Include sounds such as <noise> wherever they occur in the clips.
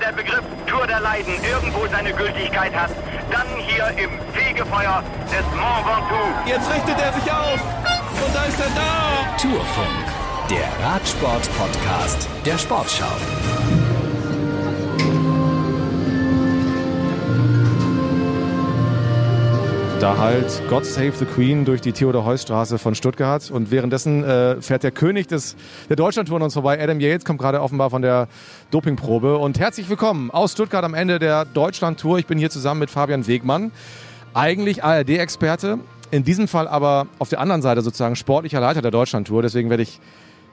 der Begriff Tour der Leiden irgendwo seine Gültigkeit hat, dann hier im Fegefeuer des Mont Ventoux. Jetzt richtet er sich auf und da ist er da. Tourfunk, der Radsport-Podcast der Sportschau. Da halt God Save the Queen durch die Theodor-Heuss-Straße von Stuttgart. Und währenddessen äh, fährt der König des, der Deutschlandtour an uns vorbei. Adam Yates kommt gerade offenbar von der Dopingprobe. Und herzlich willkommen aus Stuttgart am Ende der Deutschlandtour. Ich bin hier zusammen mit Fabian Wegmann, eigentlich ARD-Experte. In diesem Fall aber auf der anderen Seite sozusagen sportlicher Leiter der Deutschlandtour. Deswegen werde ich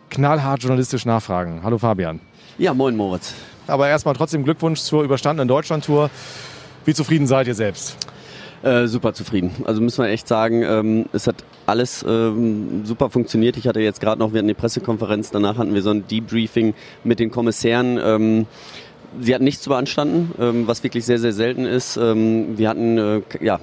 knallhart journalistisch nachfragen. Hallo Fabian. Ja, moin Moritz. Aber erstmal trotzdem Glückwunsch zur überstandenen Deutschlandtour. Wie zufrieden seid ihr selbst? Äh, super zufrieden. Also müssen wir echt sagen, ähm, es hat alles ähm, super funktioniert. Ich hatte jetzt gerade noch, wir hatten die Pressekonferenz, danach hatten wir so ein Debriefing mit den Kommissären. Ähm, Sie hatten nichts zu beanstanden, ähm, was wirklich sehr, sehr selten ist. Ähm, wir hatten äh, ja,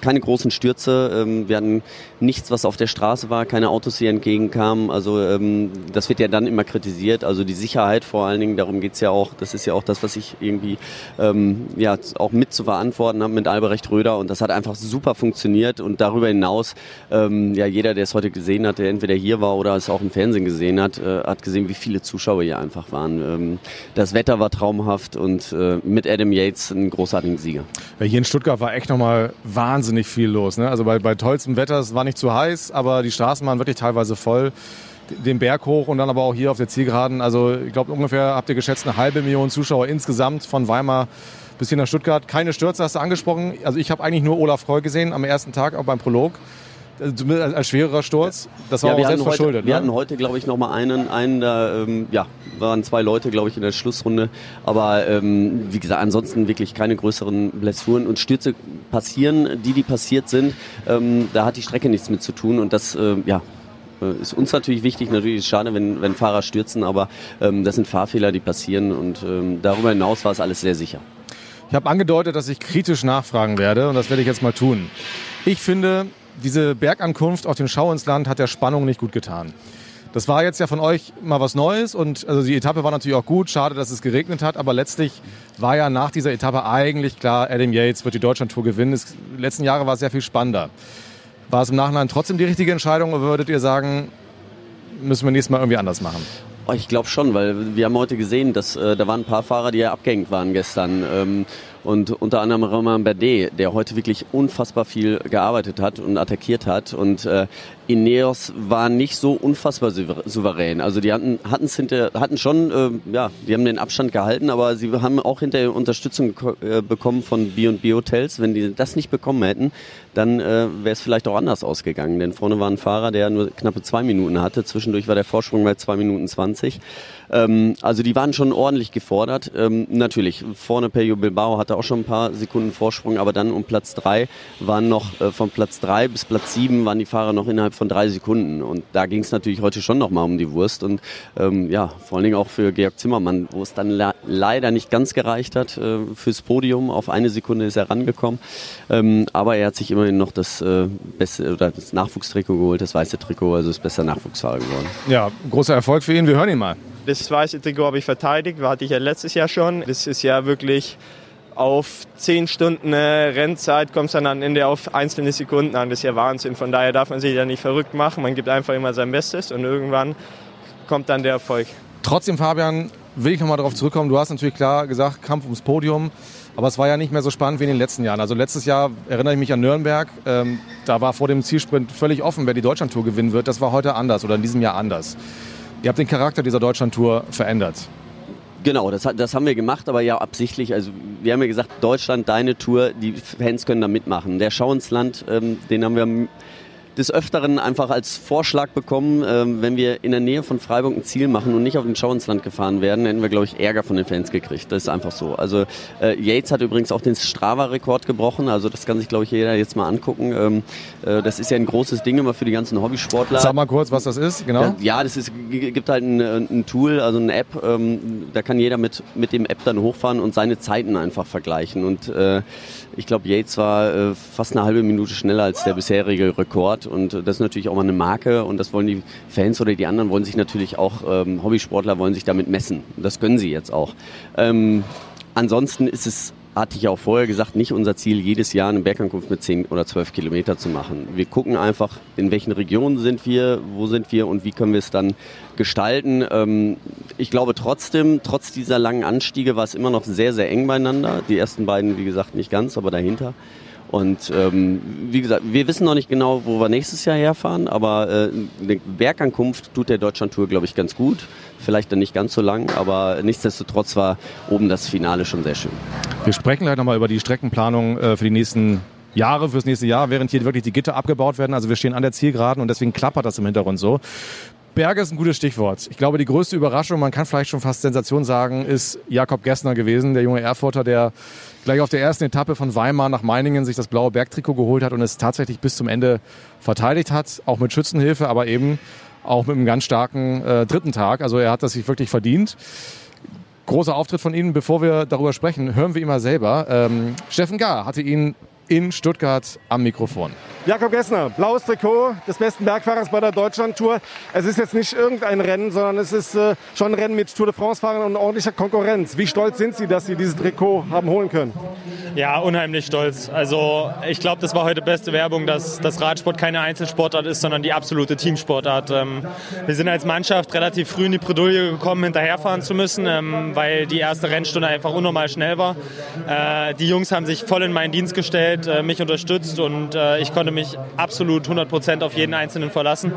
keine großen Stürze. Ähm, wir hatten nichts, was auf der Straße war, keine Autos, die entgegenkamen. Also ähm, das wird ja dann immer kritisiert. Also die Sicherheit vor allen Dingen, darum geht's ja auch. Das ist ja auch das, was ich irgendwie ähm, ja, auch mit zu verantworten habe mit Albrecht Röder. Und das hat einfach super funktioniert. Und darüber hinaus, ähm, ja, jeder, der es heute gesehen hat, der entweder hier war oder es auch im Fernsehen gesehen hat, äh, hat gesehen, wie viele Zuschauer hier einfach waren. das Wetter war traumhaft und äh, mit Adam Yates einen großartigen Sieger. Ja, hier in Stuttgart war echt nochmal wahnsinnig viel los. Ne? Also bei, bei tollstem Wetter, es war nicht zu heiß, aber die Straßen waren wirklich teilweise voll. Den Berg hoch und dann aber auch hier auf der Zielgeraden. Also ich glaube ungefähr habt ihr geschätzt eine halbe Million Zuschauer insgesamt von Weimar bis hier nach Stuttgart. Keine Stürze hast du angesprochen. Also ich habe eigentlich nur Olaf Freu gesehen am ersten Tag, auch beim Prolog zumindest als schwererer Sturz. Das war ja, auch selbst heute, verschuldet. Wir ne? hatten heute, glaube ich, noch mal einen, einen da, ähm, ja, waren zwei Leute, glaube ich, in der Schlussrunde. Aber ähm, wie gesagt, ansonsten wirklich keine größeren Blessuren und Stürze passieren, die, die passiert sind. Ähm, da hat die Strecke nichts mit zu tun und das, äh, ja, ist uns natürlich wichtig. Natürlich ist es schade, wenn, wenn Fahrer stürzen, aber ähm, das sind Fahrfehler, die passieren und ähm, darüber hinaus war es alles sehr sicher. Ich habe angedeutet, dass ich kritisch nachfragen werde und das werde ich jetzt mal tun. Ich finde, diese Bergankunft auf den Schau ins Land hat der Spannung nicht gut getan. Das war jetzt ja von euch mal was Neues und also die Etappe war natürlich auch gut. Schade, dass es geregnet hat, aber letztlich war ja nach dieser Etappe eigentlich klar, Adam Yates wird die Deutschlandtour gewinnen. Es, die letzten Jahre war es sehr viel spannender. War es im Nachhinein trotzdem die richtige Entscheidung oder würdet ihr sagen, müssen wir nächstes Mal irgendwie anders machen? Ich glaube schon, weil wir haben heute gesehen, dass äh, da waren ein paar Fahrer, die ja abgehängt waren gestern. Ähm, und unter anderem Romain Bardet, der heute wirklich unfassbar viel gearbeitet hat und attackiert hat. Und äh, Ineos war nicht so unfassbar souverän. Also die hatten hatten's hinter, hatten schon, äh, ja, die haben den Abstand gehalten, aber sie haben auch hinterher Unterstützung äh, bekommen von B&B Hotels. Wenn die das nicht bekommen hätten, dann äh, wäre es vielleicht auch anders ausgegangen. Denn vorne war ein Fahrer, der nur knappe zwei Minuten hatte. Zwischendurch war der Vorsprung bei zwei Minuten zwanzig. Ähm, also die waren schon ordentlich gefordert. Ähm, natürlich, vorne Pello Bilbao hatte auch schon ein paar Sekunden Vorsprung, aber dann um Platz drei waren noch äh, von Platz drei bis Platz sieben waren die Fahrer noch innerhalb von drei Sekunden. Und da ging es natürlich heute schon noch mal um die Wurst. Und ähm, ja, vor allen Dingen auch für Georg Zimmermann, wo es dann leider nicht ganz gereicht hat äh, fürs Podium. Auf eine Sekunde ist er rangekommen. Ähm, aber er hat sich immerhin noch das äh, beste oder das Nachwuchstrikot geholt, das weiße Trikot, also ist bester Nachwuchsfahrer geworden. Ja, großer Erfolg für ihn. Wir hören ihn mal. Das weiße Trikot habe ich verteidigt, hatte ich ja letztes Jahr schon. Das ist ja wirklich auf 10 Stunden Rennzeit kommt es dann am Ende auf einzelne Sekunden an. Das ist ja Wahnsinn. Von daher darf man sich ja nicht verrückt machen. Man gibt einfach immer sein Bestes und irgendwann kommt dann der Erfolg. Trotzdem, Fabian, will ich nochmal darauf zurückkommen. Du hast natürlich klar gesagt, Kampf ums Podium. Aber es war ja nicht mehr so spannend wie in den letzten Jahren. Also letztes Jahr erinnere ich mich an Nürnberg. Ähm, da war vor dem Zielsprint völlig offen, wer die Deutschlandtour gewinnen wird. Das war heute anders oder in diesem Jahr anders. Ihr habt den Charakter dieser Deutschlandtour verändert. Genau, das, das haben wir gemacht, aber ja absichtlich. Also wir haben ja gesagt, Deutschland, deine Tour, die Fans können da mitmachen. Der Schau ins Land, ähm, den haben wir des Öfteren einfach als Vorschlag bekommen, ähm, wenn wir in der Nähe von Freiburg ein Ziel machen und nicht auf den Schau ins Land gefahren werden, hätten wir, glaube ich, Ärger von den Fans gekriegt. Das ist einfach so. Also äh, Yates hat übrigens auch den Strava-Rekord gebrochen. Also das kann sich, glaube ich, jeder jetzt mal angucken. Ähm, äh, das ist ja ein großes Ding immer für die ganzen Hobbysportler. Sag mal kurz, was das ist, genau. Ja, das ist, gibt halt ein, ein Tool, also eine App. Ähm, da kann jeder mit, mit dem App dann hochfahren und seine Zeiten einfach vergleichen. Und äh, ich glaube, Yates war äh, fast eine halbe Minute schneller als der bisherige Rekord Und das ist natürlich auch mal eine Marke und das wollen die Fans oder die anderen wollen sich natürlich auch, ähm, Hobbysportler wollen sich damit messen. Das können sie jetzt auch. Ähm, ansonsten ist es hatte ich auch vorher gesagt, nicht unser Ziel, jedes Jahr eine Bergankunft mit 10 oder 12 Kilometer zu machen. Wir gucken einfach, in welchen Regionen sind wir, wo sind wir und wie können wir es dann gestalten. Ähm, ich glaube trotzdem, trotz dieser langen Anstiege war es immer noch sehr, sehr eng beieinander. Die ersten beiden, wie gesagt, nicht ganz, aber dahinter. Und ähm, wie gesagt, wir wissen noch nicht genau, wo wir nächstes Jahr herfahren, aber äh, eine Bergankunft tut der Deutschland-Tour, glaube ich, ganz gut. Vielleicht dann nicht ganz so lang, aber nichtsdestotrotz war oben das Finale schon sehr schön. Wir sprechen gleich nochmal über die Streckenplanung äh, für die nächsten Jahre, fürs nächste Jahr, während hier wirklich die Gitter abgebaut werden. Also wir stehen an der Zielgeraden und deswegen klappert das im Hintergrund so. Berge ist ein gutes Stichwort. Ich glaube, die größte Überraschung, man kann vielleicht schon fast Sensation sagen, ist Jakob Gessner gewesen, der junge Erfurter, der gleich auf der ersten Etappe von Weimar nach Meiningen sich das blaue Bergtrikot geholt hat und es tatsächlich bis zum Ende verteidigt hat, auch mit Schützenhilfe, aber eben auch mit einem ganz starken äh, dritten Tag. Also er hat das sich wirklich verdient. Großer Auftritt von Ihnen. Bevor wir darüber sprechen, hören wir ihn mal selber. Ähm, Steffen Gar hatte ihn in Stuttgart am Mikrofon. Jakob Gessner, blaues Trikot des besten Bergfahrers bei der Deutschlandtour. Es ist jetzt nicht irgendein Rennen, sondern es ist äh, schon ein Rennen mit Tour de France-Fahrern und ordentlicher Konkurrenz. Wie stolz sind Sie, dass Sie dieses Trikot haben holen können? Ja, unheimlich stolz. Also ich glaube, das war heute beste Werbung, dass das Radsport keine Einzelsportart ist, sondern die absolute Teamsportart. Ähm, wir sind als Mannschaft relativ früh in die Bredouille gekommen, hinterherfahren zu müssen, ähm, weil die erste Rennstunde einfach unnormal schnell war. Äh, die Jungs haben sich voll in meinen Dienst gestellt, äh, mich unterstützt und äh, ich konnte mich absolut 100 Prozent auf jeden Einzelnen verlassen.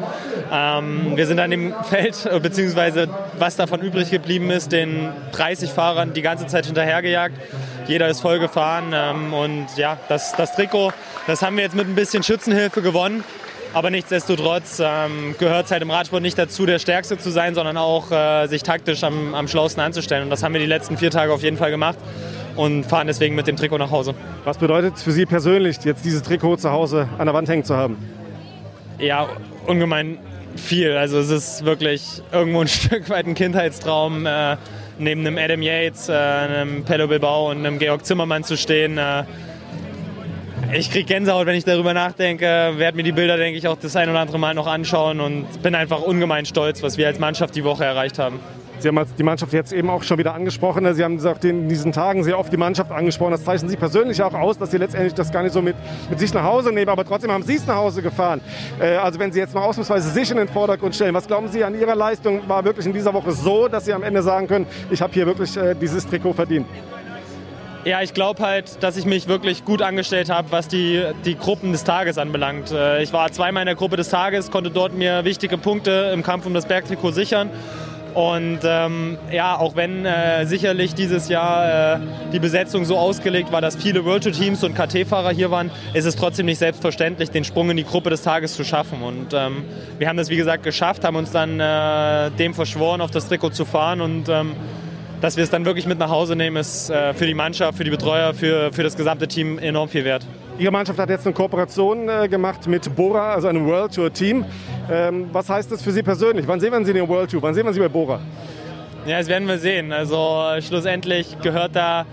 Ähm, wir sind an dem Feld, beziehungsweise was davon übrig geblieben ist, den 30 Fahrern die ganze Zeit hinterhergejagt. Jeder ist voll gefahren ähm, und ja, das, das Trikot, das haben wir jetzt mit ein bisschen Schützenhilfe gewonnen. Aber nichtsdestotrotz ähm, gehört es halt im Radsport nicht dazu, der Stärkste zu sein, sondern auch äh, sich taktisch am, am schlausten anzustellen. Und das haben wir die letzten vier Tage auf jeden Fall gemacht und fahren deswegen mit dem Trikot nach Hause. Was bedeutet es für Sie persönlich, jetzt dieses Trikot zu Hause an der Wand hängen zu haben? Ja, ungemein viel. Also es ist wirklich irgendwo ein <laughs> Stück weit ein Kindheitstraum, äh, neben einem Adam Yates, äh, einem Pello Bilbao und einem Georg Zimmermann zu stehen. Äh, ich kriege Gänsehaut, wenn ich darüber nachdenke, werde mir die Bilder, denke ich, auch das ein oder andere Mal noch anschauen und bin einfach ungemein stolz, was wir als Mannschaft die Woche erreicht haben. Sie haben die Mannschaft jetzt eben auch schon wieder angesprochen. Sie haben gesagt, in diesen Tagen sehr oft die Mannschaft angesprochen. Das zeichnen Sie persönlich auch aus, dass Sie letztendlich das gar nicht so mit, mit sich nach Hause nehmen. Aber trotzdem haben Sie es nach Hause gefahren. Äh, also wenn Sie jetzt mal ausnahmsweise sich in den Vordergrund stellen, was glauben Sie an Ihrer Leistung war wirklich in dieser Woche so, dass Sie am Ende sagen können, ich habe hier wirklich äh, dieses Trikot verdient? Ja, ich glaube halt, dass ich mich wirklich gut angestellt habe, was die, die Gruppen des Tages anbelangt. Äh, ich war zweimal in der Gruppe des Tages, konnte dort mir wichtige Punkte im Kampf um das Bergtrikot sichern und ähm, ja, auch wenn äh, sicherlich dieses Jahr äh, die Besetzung so ausgelegt war, dass viele Tour Teams und KT-Fahrer hier waren, ist es trotzdem nicht selbstverständlich, den Sprung in die Gruppe des Tages zu schaffen. Und ähm, wir haben das, wie gesagt, geschafft, haben uns dann äh, dem verschworen, auf das Trikot zu fahren und ähm, dass wir es dann wirklich mit nach Hause nehmen, ist äh, für die Mannschaft, für die Betreuer, für, für das gesamte Team enorm viel wert. Ihre Mannschaft hat jetzt eine Kooperation äh, gemacht mit Bora, also einem World Tour Team. Ähm, was heißt das für Sie persönlich? Wann sehen wir Sie in der World Tour? Wann sehen wir Sie bei Bora? Ja, das werden wir sehen. Also schlussendlich gehört da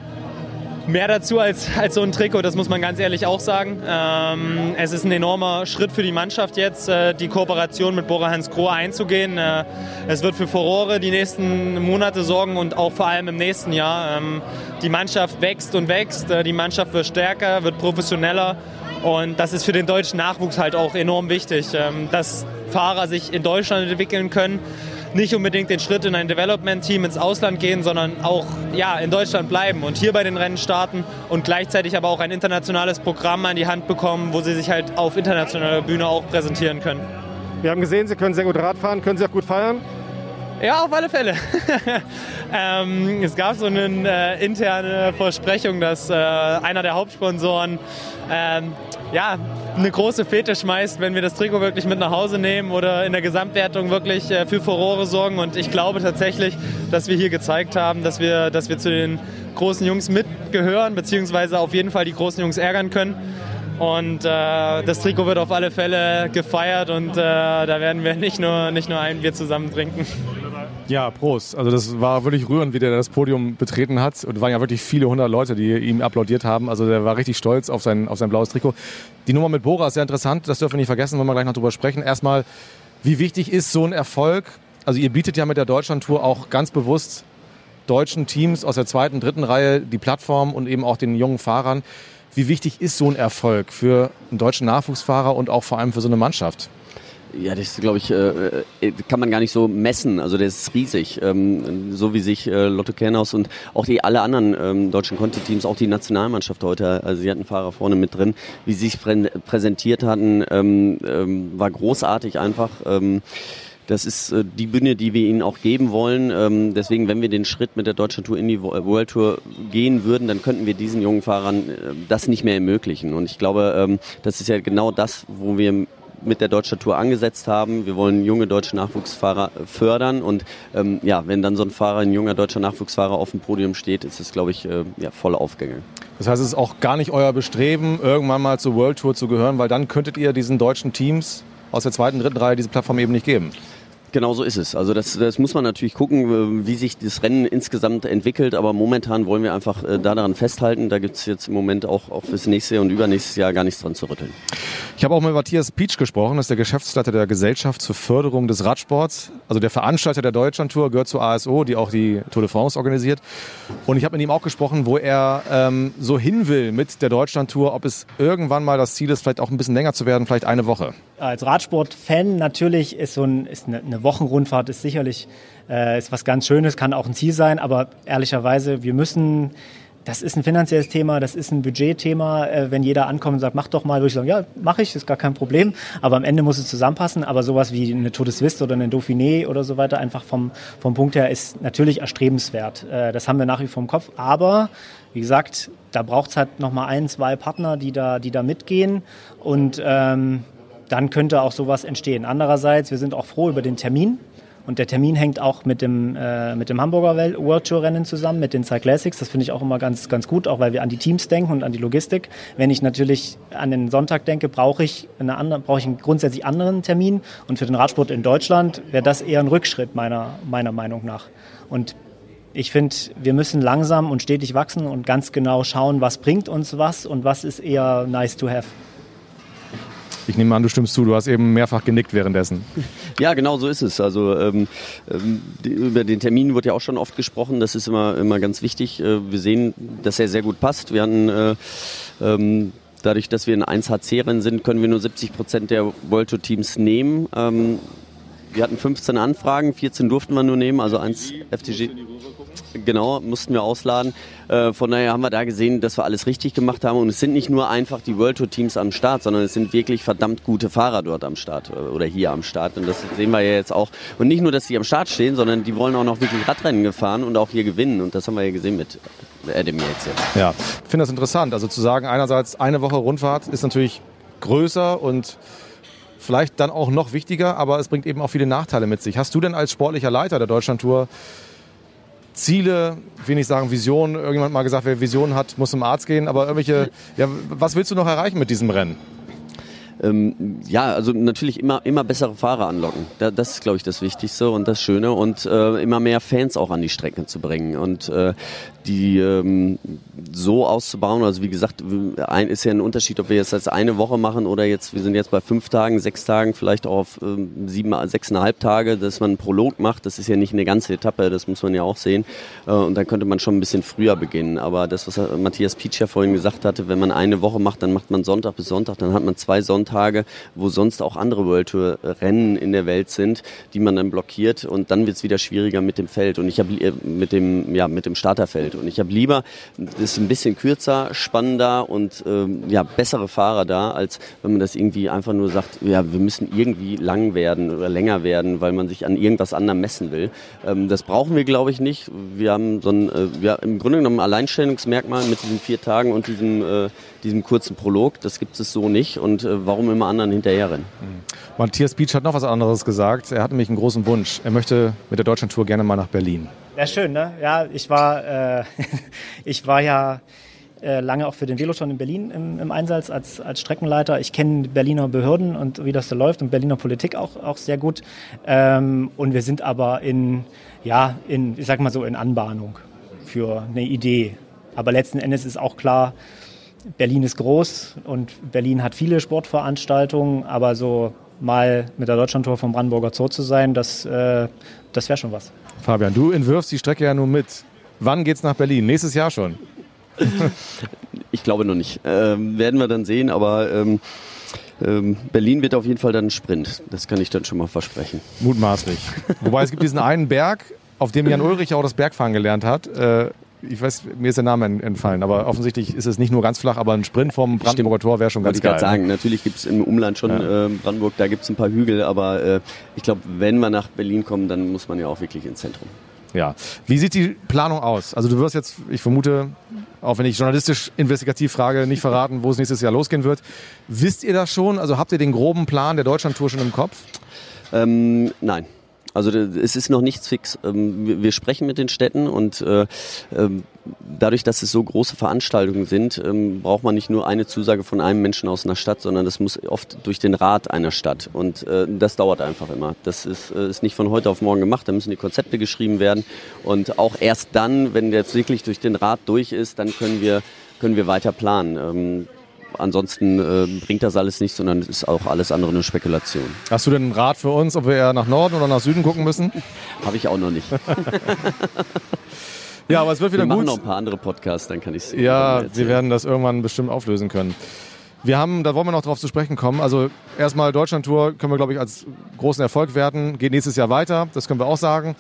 mehr dazu als, als so ein Trikot, das muss man ganz ehrlich auch sagen. Ähm, es ist ein enormer Schritt für die Mannschaft jetzt, äh, die Kooperation mit Bora Hans Grohe einzugehen. Äh, es wird für Furore die nächsten Monate sorgen und auch vor allem im nächsten Jahr. Ähm, die Mannschaft wächst und wächst, äh, die Mannschaft wird stärker, wird professioneller. Und das ist für den deutschen Nachwuchs halt auch enorm wichtig, ähm, dass Fahrer sich in Deutschland entwickeln können nicht unbedingt den Schritt in ein Development-Team ins Ausland gehen, sondern auch ja, in Deutschland bleiben und hier bei den Rennen starten und gleichzeitig aber auch ein internationales Programm an die Hand bekommen, wo sie sich halt auf internationaler Bühne auch präsentieren können. Wir haben gesehen, Sie können sehr gut Radfahren, können Sie auch gut feiern. Ja, auf alle Fälle. <laughs> ähm, es gab so eine äh, interne Versprechung, dass äh, einer der Hauptsponsoren ähm, ja, eine große Fete schmeißt, wenn wir das Trikot wirklich mit nach Hause nehmen oder in der Gesamtwertung wirklich äh, für Furore sorgen. Und ich glaube tatsächlich, dass wir hier gezeigt haben, dass wir, dass wir zu den großen Jungs mitgehören, beziehungsweise auf jeden Fall die großen Jungs ärgern können. Und äh, das Trikot wird auf alle Fälle gefeiert und äh, da werden wir nicht nur, nicht nur ein Bier zusammen trinken. Ja, Prost. Also das war wirklich rührend, wie der das Podium betreten hat. Und es waren ja wirklich viele hundert Leute, die ihm applaudiert haben. Also der war richtig stolz auf sein, auf sein blaues Trikot. Die Nummer mit Bora ist sehr interessant. Das dürfen wir nicht vergessen, wollen wir gleich noch drüber sprechen. Erstmal, wie wichtig ist so ein Erfolg? Also ihr bietet ja mit der Deutschlandtour auch ganz bewusst deutschen Teams aus der zweiten, dritten Reihe die Plattform und eben auch den jungen Fahrern. Wie wichtig ist so ein Erfolg für einen deutschen Nachwuchsfahrer und auch vor allem für so eine Mannschaft? Ja, das glaube ich, äh, äh, kann man gar nicht so messen. Also das ist riesig. Ähm, so wie sich äh, Lotto Kernhaus und auch die alle anderen ähm, deutschen Conti-Teams, auch die Nationalmannschaft heute, also sie hatten Fahrer vorne mit drin, wie sie sich prä präsentiert hatten, ähm, ähm, war großartig einfach. Ähm, das ist äh, die Bühne, die wir ihnen auch geben wollen. Ähm, deswegen, wenn wir den Schritt mit der Deutschen Tour in die World Tour gehen würden, dann könnten wir diesen jungen Fahrern äh, das nicht mehr ermöglichen. Und ich glaube, das ist ja genau das, wo wir mit der Deutschen Tour angesetzt haben. Wir wollen junge deutsche Nachwuchsfahrer fördern und ähm, ja, wenn dann so ein Fahrer, ein junger deutscher Nachwuchsfahrer auf dem Podium steht, ist es, glaube ich, äh, ja, voll Aufgänge. Das heißt, es ist auch gar nicht euer Bestreben, irgendwann mal zur World Tour zu gehören, weil dann könntet ihr diesen deutschen Teams aus der zweiten, dritten Reihe diese Plattform eben nicht geben. Genau so ist es. Also das, das muss man natürlich gucken, wie sich das Rennen insgesamt entwickelt. Aber momentan wollen wir einfach äh, daran festhalten. Da gibt es jetzt im Moment auch, auch fürs nächste und übernächstes Jahr gar nichts dran zu rütteln. Ich habe auch mit Matthias Pietsch gesprochen, das ist der Geschäftsleiter der Gesellschaft zur Förderung des Radsports. Also der Veranstalter der Deutschlandtour gehört zur ASO, die auch die Tour de France organisiert. Und ich habe mit ihm auch gesprochen, wo er ähm, so hin will mit der Deutschlandtour, ob es irgendwann mal das Ziel ist, vielleicht auch ein bisschen länger zu werden, vielleicht eine Woche. Als Radsport-Fan natürlich ist so ein, ist eine, eine Wochenrundfahrt ist sicherlich äh, ist was ganz Schönes, kann auch ein Ziel sein, aber ehrlicherweise, wir müssen das ist ein finanzielles Thema, das ist ein Budgetthema. Äh, wenn jeder ankommt und sagt, mach doch mal, würde ich sagen, ja, mache ich, ist gar kein Problem. Aber am Ende muss es zusammenpassen. Aber sowas wie eine Tour de Suisse oder eine Dauphiné oder so weiter, einfach vom, vom Punkt her, ist natürlich erstrebenswert. Äh, das haben wir nach wie vor im Kopf. Aber wie gesagt, da braucht es halt nochmal ein, zwei Partner, die da, die da mitgehen. Und ähm, dann könnte auch sowas entstehen. Andererseits, wir sind auch froh über den Termin. Und der Termin hängt auch mit dem, äh, mit dem Hamburger World Tour Rennen zusammen, mit den Cyclassics. Das finde ich auch immer ganz, ganz gut, auch weil wir an die Teams denken und an die Logistik. Wenn ich natürlich an den Sonntag denke, brauche ich, eine andere, brauche ich einen grundsätzlich anderen Termin. Und für den Radsport in Deutschland wäre das eher ein Rückschritt meiner, meiner Meinung nach. Und ich finde, wir müssen langsam und stetig wachsen und ganz genau schauen, was bringt uns was und was ist eher nice to have. Ich nehme an, du stimmst zu. Du hast eben mehrfach genickt währenddessen. <laughs> Ja, genau so ist es. Also ähm, ähm, über den Termin wird ja auch schon oft gesprochen. Das ist immer, immer ganz wichtig. Äh, wir sehen, dass er sehr gut passt. Wir hatten äh, ähm, dadurch, dass wir in 1HC-Rennen sind, können wir nur 70 Prozent der World Tour Teams nehmen. Ähm, wir hatten 15 Anfragen, 14 durften wir nur nehmen, also eins FTG. Genau, mussten wir ausladen. Äh, von daher haben wir da gesehen, dass wir alles richtig gemacht haben. Und es sind nicht nur einfach die World Tour Teams am Start, sondern es sind wirklich verdammt gute Fahrer dort am Start äh, oder hier am Start. Und das sehen wir ja jetzt auch. Und nicht nur, dass die am Start stehen, sondern die wollen auch noch wirklich Radrennen gefahren und auch hier gewinnen. Und das haben wir ja gesehen mit Adam jetzt. Ja, ich finde das interessant. Also zu sagen, einerseits eine Woche Rundfahrt ist natürlich größer und vielleicht dann auch noch wichtiger, aber es bringt eben auch viele Nachteile mit sich. Hast du denn als sportlicher Leiter der Deutschlandtour Ziele, will nicht sagen Visionen, irgendjemand mal gesagt, wer Visionen hat, muss zum Arzt gehen, aber irgendwelche, ja, was willst du noch erreichen mit diesem Rennen? ähm, ja, also natürlich immer, immer bessere Fahrer anlocken. Da, das ist, glaube ich, das Wichtigste und das Schöne und äh, immer mehr Fans auch an die Strecken zu bringen und äh, die ähm, so auszubauen. Also wie gesagt, ein, ist ja ein Unterschied, ob wir jetzt als eine Woche machen oder jetzt, wir sind jetzt bei fünf Tagen, sechs Tagen, vielleicht auch auf ähm, sieben, sechseinhalb Tage, dass man einen Prolog macht. Das ist ja nicht eine ganze Etappe, das muss man ja auch sehen. Äh, und dann könnte man schon ein bisschen früher beginnen. Aber das, was Matthias Pietsch ja vorhin gesagt hatte, wenn man eine Woche macht, dann macht man Sonntag bis Sonntag, dann hat man zwei Sonntage, wo sonst auch andere World Tour Rennen in der Welt sind, die man dann blockiert und dann wird es wieder schwieriger mit dem Feld und ich habe äh, mit ja mit dem Starterfeld und ich habe lieber das ein bisschen kürzer, spannender und ähm, ja, bessere Fahrer da, als wenn man das irgendwie einfach nur sagt, ja, wir müssen irgendwie lang werden oder länger werden, weil man sich an irgendwas anderem messen will. Ähm, das brauchen wir, glaube ich, nicht. Wir haben so ein, äh, ja, im Grunde genommen ein Alleinstellungsmerkmal mit diesen vier Tagen und diesem, äh, diesem kurzen Prolog. Das gibt es so nicht. Und äh, warum immer anderen hinterherrennen? Matthias Beach hat noch was anderes gesagt. Er hat nämlich einen großen Wunsch. Er möchte mit der Deutschlandtour gerne mal nach Berlin. Ja, schön, ne? Ja, ich war, äh, <laughs> ich war ja äh, lange auch für den Veloton in Berlin im, im Einsatz als, als Streckenleiter. Ich kenne Berliner Behörden und wie das da läuft und Berliner Politik auch, auch sehr gut. Ähm, und wir sind aber in, ja, in, ich sag mal so, in Anbahnung für eine Idee. Aber letzten Endes ist auch klar, Berlin ist groß und Berlin hat viele Sportveranstaltungen, aber so mal mit der Deutschlandtour vom Brandenburger Zoo zu sein, das, äh, das wäre schon was. Fabian, du entwirfst die Strecke ja nur mit. Wann geht's nach Berlin? Nächstes Jahr schon? <laughs> ich glaube noch nicht. Ähm, werden wir dann sehen, aber ähm, ähm, Berlin wird auf jeden Fall dann ein Sprint. Das kann ich dann schon mal versprechen. Mutmaßlich. Wobei es gibt diesen einen Berg, auf dem Jan Ulrich auch das Bergfahren gelernt hat. Äh, ich weiß, mir ist der Name entfallen, aber offensichtlich ist es nicht nur ganz flach, aber ein Sprint vom Brandenburger Tor wäre schon ganz geil. Ich sagen, natürlich gibt es im Umland schon ja. äh, Brandenburg, da gibt es ein paar Hügel, aber äh, ich glaube, wenn wir nach Berlin kommen, dann muss man ja auch wirklich ins Zentrum. Ja. Wie sieht die Planung aus? Also du wirst jetzt, ich vermute, auch wenn ich journalistisch investigativ frage, nicht verraten, wo es nächstes Jahr losgehen wird. Wisst ihr das schon? Also habt ihr den groben Plan der Deutschlandtour schon im Kopf? Ähm, nein. Also es ist noch nichts fix. Ähm, wir sprechen mit den Städten und äh, ähm, dadurch, dass es so große Veranstaltungen sind, ähm, braucht man nicht nur eine Zusage von einem Menschen aus einer Stadt, sondern das muss oft durch den Rat einer Stadt. Und äh, das dauert einfach immer. Das ist, äh, ist nicht von heute auf morgen gemacht. Da müssen die Konzepte geschrieben werden. Und auch erst dann, wenn der wirklich durch den Rat durch ist, dann können wir, können wir weiter planen ansonsten äh, bringt das alles nichts, sondern es ist auch alles andere nur Spekulation. Hast du denn einen Rat für uns, ob wir eher nach Norden oder nach Süden gucken müssen? <laughs> Habe ich auch noch nicht. <laughs> ja, aber es wird wieder wir gut. Wir machen noch ein paar andere Podcasts, dann kann ich es Ja, wir werden das irgendwann bestimmt auflösen können. Wir haben, da wollen wir noch drauf zu sprechen kommen. Also erstmal Deutschlandtour können wir, glaube ich, als großen Erfolg werten. Geht nächstes Jahr weiter, das können wir auch sagen.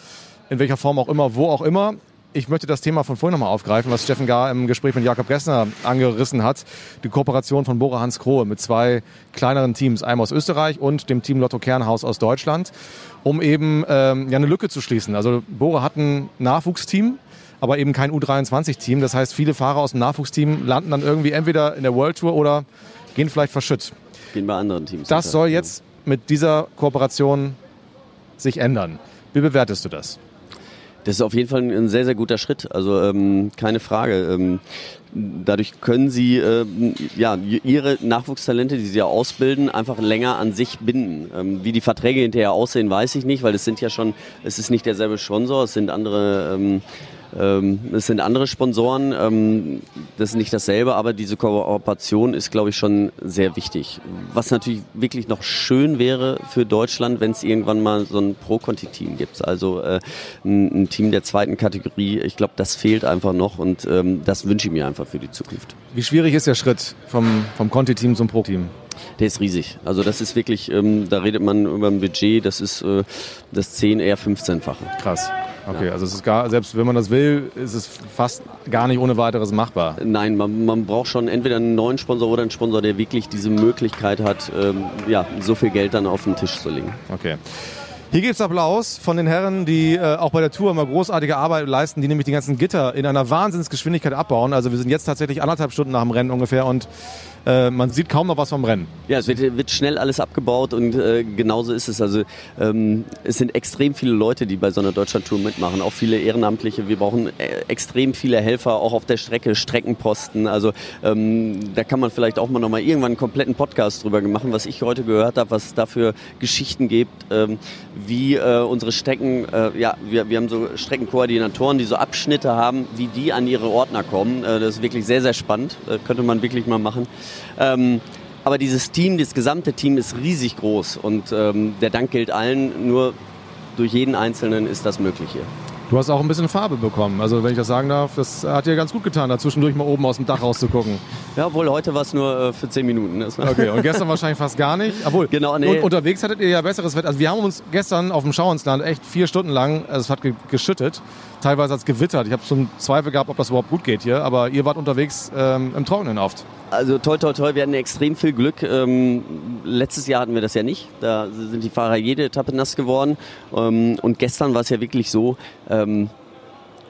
In welcher Form auch immer, wo auch immer ich möchte das Thema von vorhin nochmal aufgreifen, was Steffen Gar im Gespräch mit Jakob Gessner angerissen hat. Die Kooperation von Bora Hans Krohe mit zwei kleineren Teams, einem aus Österreich und dem Team Lotto Kernhaus aus Deutschland, um eben ähm, ja, eine Lücke zu schließen. Also Bora hat ein Nachwuchsteam, aber eben kein U23-Team. Das heißt, viele Fahrer aus dem Nachwuchsteam landen dann irgendwie entweder in der World Tour oder gehen vielleicht verschütt. Gehen bei anderen Teams. Das soll jetzt mit dieser Kooperation sich ändern. Wie bewertest du das? Das ist auf jeden Fall ein sehr, sehr guter Schritt. Also ähm, keine Frage. Ähm, dadurch können sie äh, ja, ihre Nachwuchstalente, die sie ja ausbilden, einfach länger an sich binden. Ähm, wie die Verträge hinterher aussehen, weiß ich nicht, weil es sind ja schon, es ist nicht derselbe Sponsor, es sind andere ähm, ähm, es sind andere Sponsoren, ähm, das ist nicht dasselbe, aber diese Kooperation ist, glaube ich, schon sehr wichtig. Was natürlich wirklich noch schön wäre für Deutschland, wenn es irgendwann mal so ein Pro-Conti-Team gibt. Also äh, ein, ein, Team der zweiten Kategorie. Ich glaube, das fehlt einfach noch und ähm, das wünsche ich mir einfach für die Zukunft. Wie schwierig ist der Schritt vom, vom Conti-Team zum Pro-Team? Der ist riesig. Also das ist wirklich, ähm, da redet man über ein Budget, das ist äh, das 10, eher 15-fache. Krass. Okay, also es ist gar, selbst wenn man das will, ist es fast gar nicht ohne weiteres machbar. Nein, man, man braucht schon entweder einen neuen Sponsor oder einen Sponsor, der wirklich diese Möglichkeit hat, ähm, ja, so viel Geld dann auf den Tisch zu legen. Okay. Hier gibt es Applaus von den Herren, die äh, auch bei der Tour immer großartige Arbeit leisten, die nämlich die ganzen Gitter in einer Wahnsinnsgeschwindigkeit abbauen. Also wir sind jetzt tatsächlich anderthalb Stunden nach dem Rennen ungefähr und äh, man sieht kaum noch was vom Rennen. Ja, es wird, wird schnell alles abgebaut und äh, genauso ist es. Also ähm, es sind extrem viele Leute, die bei so einer Deutschlandtour mitmachen, auch viele Ehrenamtliche. Wir brauchen äh, extrem viele Helfer, auch auf der Strecke, Streckenposten. Also ähm, da kann man vielleicht auch mal noch mal irgendwann einen kompletten Podcast drüber machen, was ich heute gehört habe, was es da für Geschichten gibt, ähm, wie äh, unsere Strecken, äh, ja, wir, wir haben so Streckenkoordinatoren, die so Abschnitte haben, wie die an ihre Ordner kommen. Äh, das ist wirklich sehr, sehr spannend. Könnte man wirklich mal machen. Ähm, aber dieses Team, das gesamte Team ist riesig groß und ähm, der Dank gilt allen, nur durch jeden Einzelnen ist das möglich hier. Du hast auch ein bisschen Farbe bekommen. Also wenn ich das sagen darf, das hat dir ganz gut getan, da zwischendurch mal oben aus dem Dach rauszugucken. Ja, obwohl heute war es nur äh, für 10 Minuten. Okay, und <laughs> gestern wahrscheinlich fast gar nicht. Obwohl, genau, nee. unterwegs hattet ihr ja besseres Wetter. Also wir haben uns gestern auf dem Schauensland echt vier Stunden lang, also es hat geschüttet, teilweise hat es gewittert. Ich habe zum Zweifel gehabt, ob das überhaupt gut geht hier, aber ihr wart unterwegs ähm, im Trockenen oft. Also toll, toll, toll. Wir hatten extrem viel Glück. Ähm, letztes Jahr hatten wir das ja nicht. Da sind die Fahrer jede Etappe nass geworden. Ähm, und gestern war es ja wirklich so, ähm,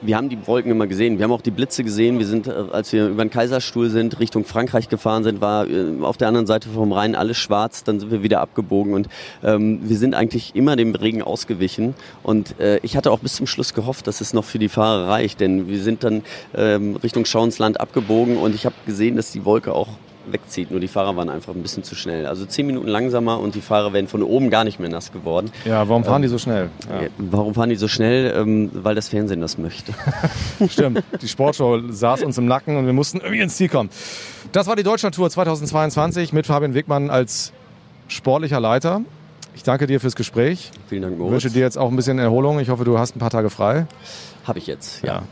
wir haben die Wolken immer gesehen. Wir haben auch die Blitze gesehen. Wir sind, äh, als wir über den Kaiserstuhl sind, Richtung Frankreich gefahren sind, war äh, auf der anderen Seite vom Rhein alles schwarz. Dann sind wir wieder abgebogen und ähm, wir sind eigentlich immer dem Regen ausgewichen. Und äh, ich hatte auch bis zum Schluss gehofft, dass es noch für die Fahrer reicht, denn wir sind dann ähm, Richtung Schauensland abgebogen und ich habe gesehen, dass die Wolke auch wegzieht. Nur die Fahrer waren einfach ein bisschen zu schnell. Also zehn Minuten langsamer und die Fahrer wären von oben gar nicht mehr nass geworden. Ja, warum fahren ähm, die so schnell? Ja. Warum fahren die so schnell? Ähm, weil das Fernsehen das möchte. <laughs> Stimmt. Die Sportshow saß uns im Nacken und wir mussten irgendwie ins Ziel kommen. Das war die Deutschlandtour 2022 mit Fabian Wegmann als sportlicher Leiter. Ich danke dir fürs Gespräch. Vielen Dank, Moritz. Ich wünsche dir jetzt auch ein bisschen Erholung. Ich hoffe, du hast ein paar Tage frei. Habe ich jetzt, ja. ja.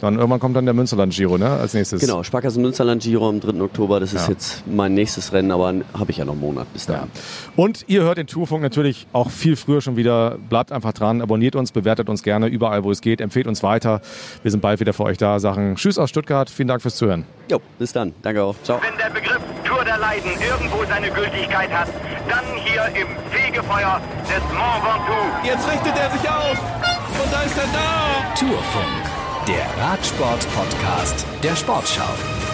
Dann irgendwann kommt dann der Münsterland Giro, ne? Als nächstes. Genau, Sparkassen Münsterland Giro am 3. Oktober. Das ist ja. jetzt mein nächstes Rennen, aber habe ich ja noch einen Monat bis dahin. Ja. Und ihr hört den Tourfunk natürlich auch viel früher schon wieder. Bleibt einfach dran, abonniert uns, bewertet uns gerne überall, wo es geht, empfehlt uns weiter. Wir sind bald wieder für euch da. Sachen Tschüss aus Stuttgart. Vielen Dank fürs Zuhören. Jo, bis dann. Danke auch. Ciao. Wenn der Begriff Tour der Leiden irgendwo seine Gültigkeit hat, dann hier im Fegefeuer des Mont Ventoux. Jetzt richtet er sich auf und da ist er da. Tourfunk der Radsport-Podcast der Sportschau.